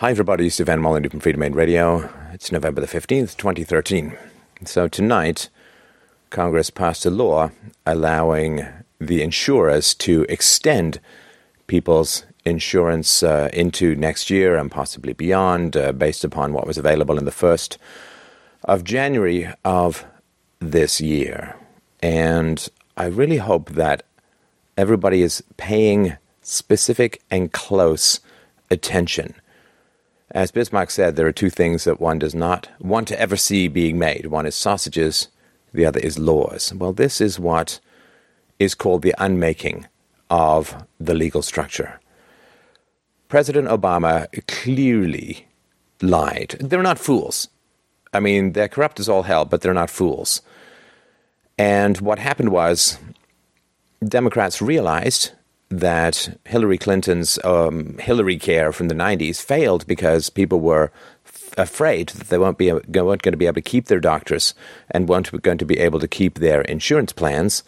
Hi, everybody. It's Stefan Molyneux from Freedomain Radio. It's November the 15th, 2013. So, tonight, Congress passed a law allowing the insurers to extend people's insurance uh, into next year and possibly beyond, uh, based upon what was available in the first of January of this year. And I really hope that everybody is paying specific and close attention as Bismarck said, there are two things that one does not want to ever see being made. One is sausages, the other is laws. Well, this is what is called the unmaking of the legal structure. President Obama clearly lied. They're not fools. I mean, they're corrupt as all hell, but they're not fools. And what happened was Democrats realized that Hillary Clinton's um, Hillary Care from the 90s failed because people were f- afraid that they won't be weren't going to be able to keep their doctors and weren't going to be able to keep their insurance plans.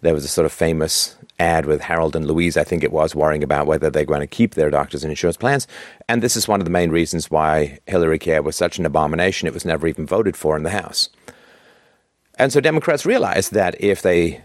There was a sort of famous ad with Harold and Louise, I think it was, worrying about whether they're going to keep their doctors and insurance plans. And this is one of the main reasons why Hillary Care was such an abomination. It was never even voted for in the House. And so Democrats realized that if they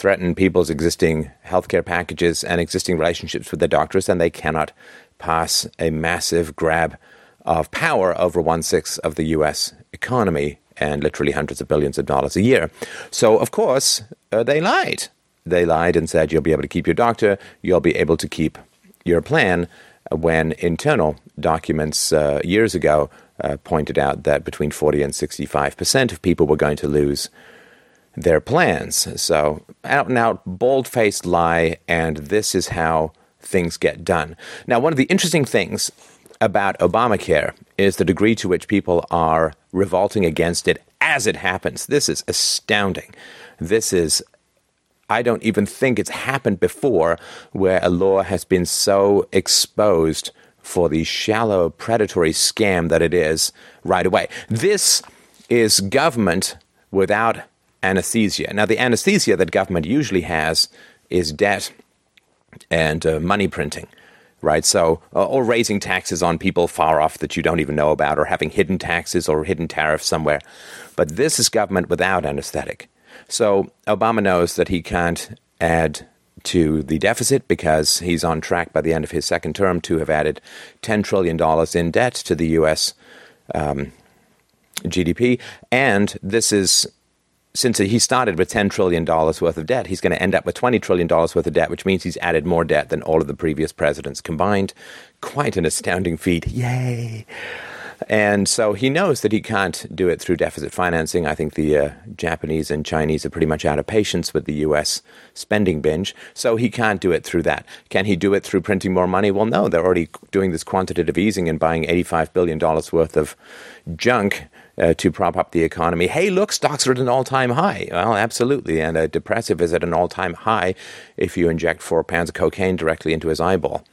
threaten people's existing healthcare packages and existing relationships with their doctors, and they cannot pass a massive grab of power over one sixth of the U.S. economy and literally hundreds of billions of dollars a year. So, of course, uh, they lied. They lied and said you'll be able to keep your doctor, you'll be able to keep your plan, when internal documents uh, years ago uh, pointed out that between 40 and 65 percent of people were going to lose their plans. So, out and out, bold faced lie, and this is how things get done. Now, one of the interesting things about Obamacare is the degree to which people are revolting against it as it happens. This is astounding. This is, I don't even think it's happened before where a law has been so exposed for the shallow predatory scam that it is right away. This is government without anesthesia. Now, the anesthesia that government usually has is debt and uh, money printing, right? So, uh, or raising taxes on people far off that you don't even know about, or having hidden taxes or hidden tariffs somewhere. But this is government without anesthetic. So, Obama knows that he can't add to the deficit because he's on track by the end of his second term to have added $10 trillion in debt to the U.S. Um, GDP. And this is since he started with $10 trillion worth of debt, he's going to end up with $20 trillion worth of debt, which means he's added more debt than all of the previous presidents combined. Quite an astounding feat. Yay! And so he knows that he can't do it through deficit financing. I think the uh, Japanese and Chinese are pretty much out of patience with the U.S. spending binge. So he can't do it through that. Can he do it through printing more money? Well, no. They're already doing this quantitative easing and buying $85 billion worth of junk uh, to prop up the economy. Hey, look, stocks are at an all time high. Well, absolutely. And a depressive is at an all time high if you inject four pounds of cocaine directly into his eyeball.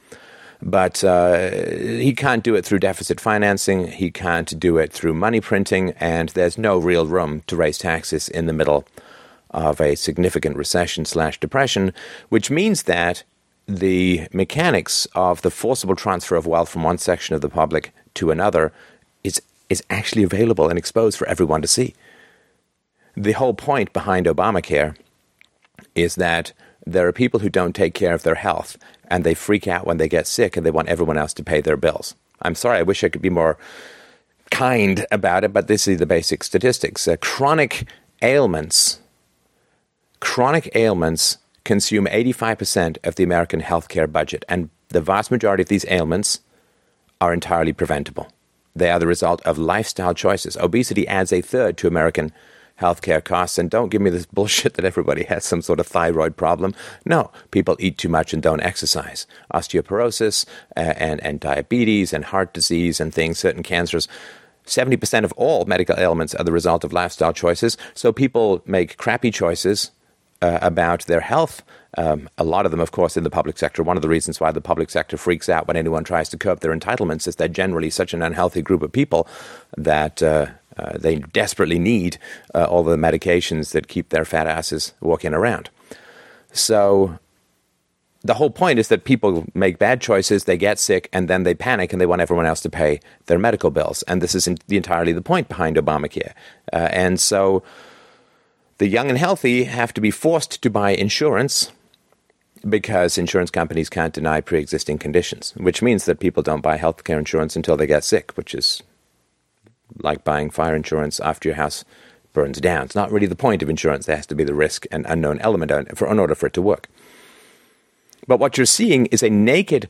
But uh, he can't do it through deficit financing. He can't do it through money printing. And there's no real room to raise taxes in the middle of a significant recession slash depression, which means that the mechanics of the forcible transfer of wealth from one section of the public to another is actually available and exposed for everyone to see. The whole point behind Obamacare is that there are people who don't take care of their health and they freak out when they get sick and they want everyone else to pay their bills. I'm sorry, I wish I could be more kind about it, but this is the basic statistics. Uh, chronic ailments, chronic ailments consume 85% of the American healthcare budget, and the vast majority of these ailments are entirely preventable. They are the result of lifestyle choices. Obesity adds a third to American healthcare costs. And don't give me this bullshit that everybody has some sort of thyroid problem. No, people eat too much and don't exercise. Osteoporosis uh, and, and diabetes and heart disease and things, certain cancers. 70% of all medical ailments are the result of lifestyle choices. So people make crappy choices uh, about their health. Um, a lot of them, of course, in the public sector. One of the reasons why the public sector freaks out when anyone tries to curb their entitlements is they're generally such an unhealthy group of people that uh, uh, they desperately need uh, all the medications that keep their fat asses walking around. So the whole point is that people make bad choices, they get sick, and then they panic and they want everyone else to pay their medical bills. And this is entirely the point behind Obamacare. Uh, and so the young and healthy have to be forced to buy insurance because insurance companies can't deny pre existing conditions, which means that people don't buy health care insurance until they get sick, which is like buying fire insurance after your house burns down. It's not really the point of insurance. There has to be the risk and unknown element for, in order for it to work. But what you're seeing is a naked,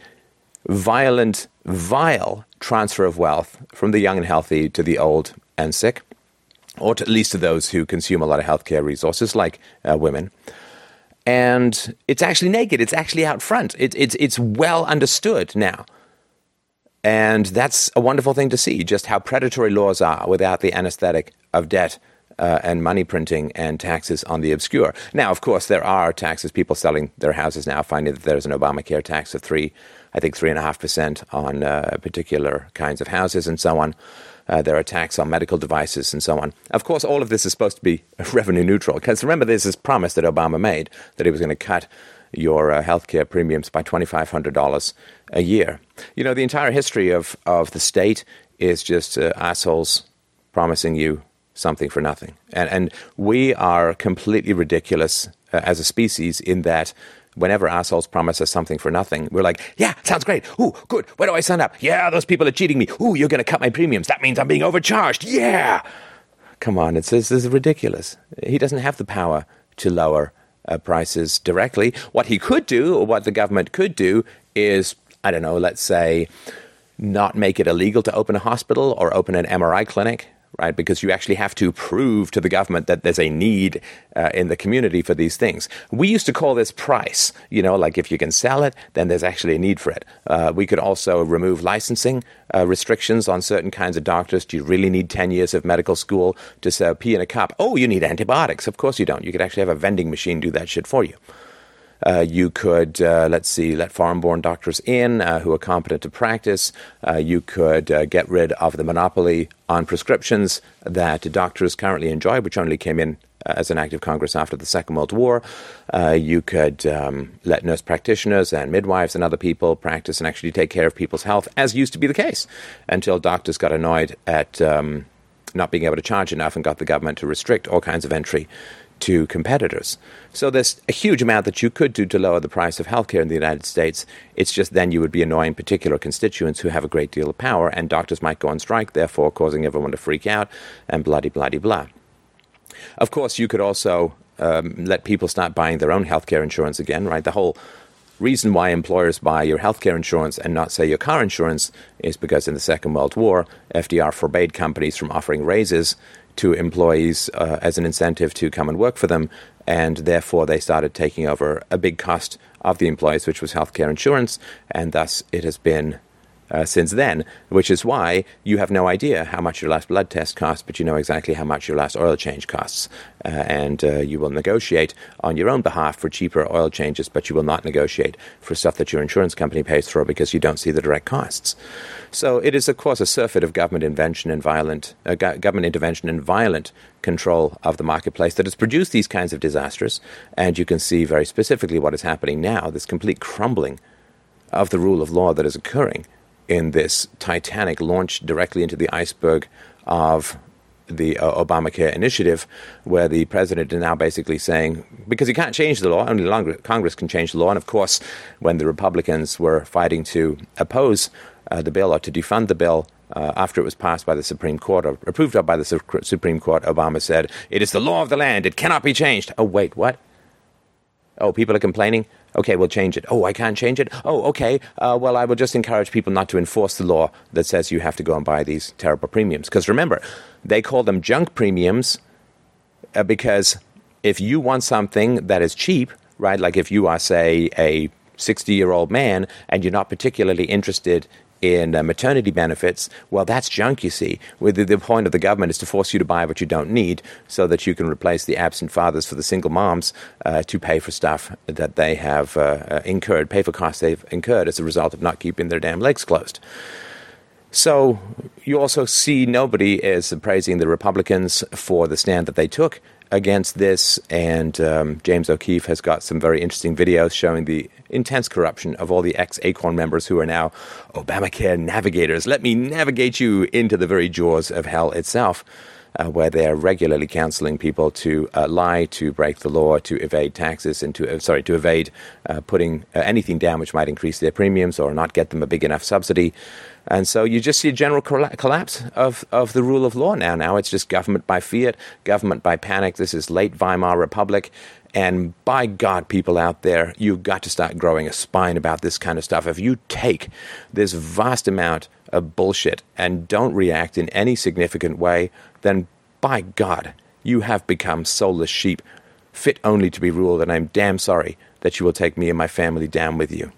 violent, vile transfer of wealth from the young and healthy to the old and sick, or at least to those who consume a lot of healthcare resources, like uh, women. And it's actually naked. It's actually out front. It, it's it's well understood now. And that's a wonderful thing to see, just how predatory laws are without the anesthetic of debt uh, and money printing and taxes on the obscure. Now, of course, there are taxes. People selling their houses now finding that there's an Obamacare tax of three, I think three and a half percent on uh, particular kinds of houses and so on. Uh, are tax on medical devices and so on. Of course, all of this is supposed to be revenue neutral because remember, there's this promise that Obama made that he was going to cut your uh, healthcare premiums by $2,500 a year. You know, the entire history of, of the state is just uh, assholes promising you something for nothing. And, and we are completely ridiculous uh, as a species in that whenever assholes promise us something for nothing, we're like, yeah, sounds great. Ooh, good. Where do I sign up? Yeah, those people are cheating me. Ooh, you're going to cut my premiums. That means I'm being overcharged. Yeah. Come on, it's, this is ridiculous. He doesn't have the power to lower uh, prices directly. What he could do, or what the government could do, is, I don't know, let's say, not make it illegal to open a hospital or open an MRI clinic right? Because you actually have to prove to the government that there's a need uh, in the community for these things. We used to call this price, you know, like if you can sell it, then there's actually a need for it. Uh, we could also remove licensing uh, restrictions on certain kinds of doctors. Do you really need 10 years of medical school to sell pee in a cup? Oh, you need antibiotics. Of course you don't. You could actually have a vending machine do that shit for you. Uh, you could, uh, let's see, let foreign born doctors in uh, who are competent to practice. Uh, you could uh, get rid of the monopoly on prescriptions that doctors currently enjoy, which only came in uh, as an act of Congress after the Second World War. you could um, let nurse practitioners and midwives and other people practice and actually take care of people's health, as used to be the case, until doctors got annoyed at um, not being able to charge enough and got the government to restrict all kinds of entry to competitors. So there's a huge amount that you could do to lower the price of healthcare in the United States. It's just then you would be annoying particular constituents who have a great deal of power, and doctors might go on strike, therefore causing everyone to freak out and bloody, bloody, blah. Of course, you could also um, let people start buying their own healthcare insurance again, right? The whole reason why employers buy your healthcare insurance and not, say, your car insurance is because in the Second World War, FDR forbade companies from offering raises to employees uh, as an incentive to come and work for them, and therefore they started taking over a big cost of the employees, which was healthcare insurance, and thus it has been uh, since then, which is why you have no idea how much your last blood test costs, but you know exactly how much your last oil change costs. Uh, and uh, you will negotiate on your own behalf for cheaper oil changes, but you will not negotiate for stuff that your insurance company pays for because you don't see the direct costs. So it is, of course, a surfeit of government invention and violent uh, government intervention and violent control of the marketplace that has produced these kinds of disasters. And you can see very specifically what is happening now: this complete crumbling of the rule of law that is occurring in this Titanic launch directly into the iceberg of the uh, Obamacare initiative, where the president is now basically saying, because he can't change the law, only Congress can change the law. And of course, when the Republicans were fighting to oppose uh, the bill or to defund the bill, uh, after it was passed by the Supreme Court or approved of by the Supreme Court, Obama said, It is the law of the land. It cannot be changed. Oh, wait, what? Oh, people are complaining? Okay, we'll change it. Oh, I can't change it? Oh, okay. Uh, well, I will just encourage people not to enforce the law that says you have to go and buy these terrible premiums. Because remember, they call them junk premiums uh, because if you want something that is cheap, right, like if you are, say, a 60 year old man and you're not particularly interested in uh, maternity benefits, well, that's junk, you see. The, the point of the government is to force you to buy what you don't need so that you can replace the absent fathers for the single moms uh, to pay for stuff that they have uh, uh incurred, pay for costs they've incurred as a result of not keeping their damn legs closed. So you also see nobody is praising the Republicans for the stand that they took against this. And um, James O'Keefe has got some very interesting videos showing the intense corruption of all the ex Acorn members who are now Obamacare navigators. Let me navigate you into the very jaws of hell itself. Uh, where they are regularly counseling people to uh, lie, to break the law, to evade taxes, and to uh, sorry to evade putting anything down which might increase their premiums or not get them a big enough subsidy. And so you just see a general collapse of, of the rule of law now. Now it's just government by fiat, government by panic. This is late Weimar Republic. And by God, people out there, you've got to start growing a spine about this kind of stuff. If you take this vast amount of bullshit and don't react in any significant way, then by God, you have become soulless sheep, fit only to be ruled. And I'm damn sorry that you will take me and my family down with you.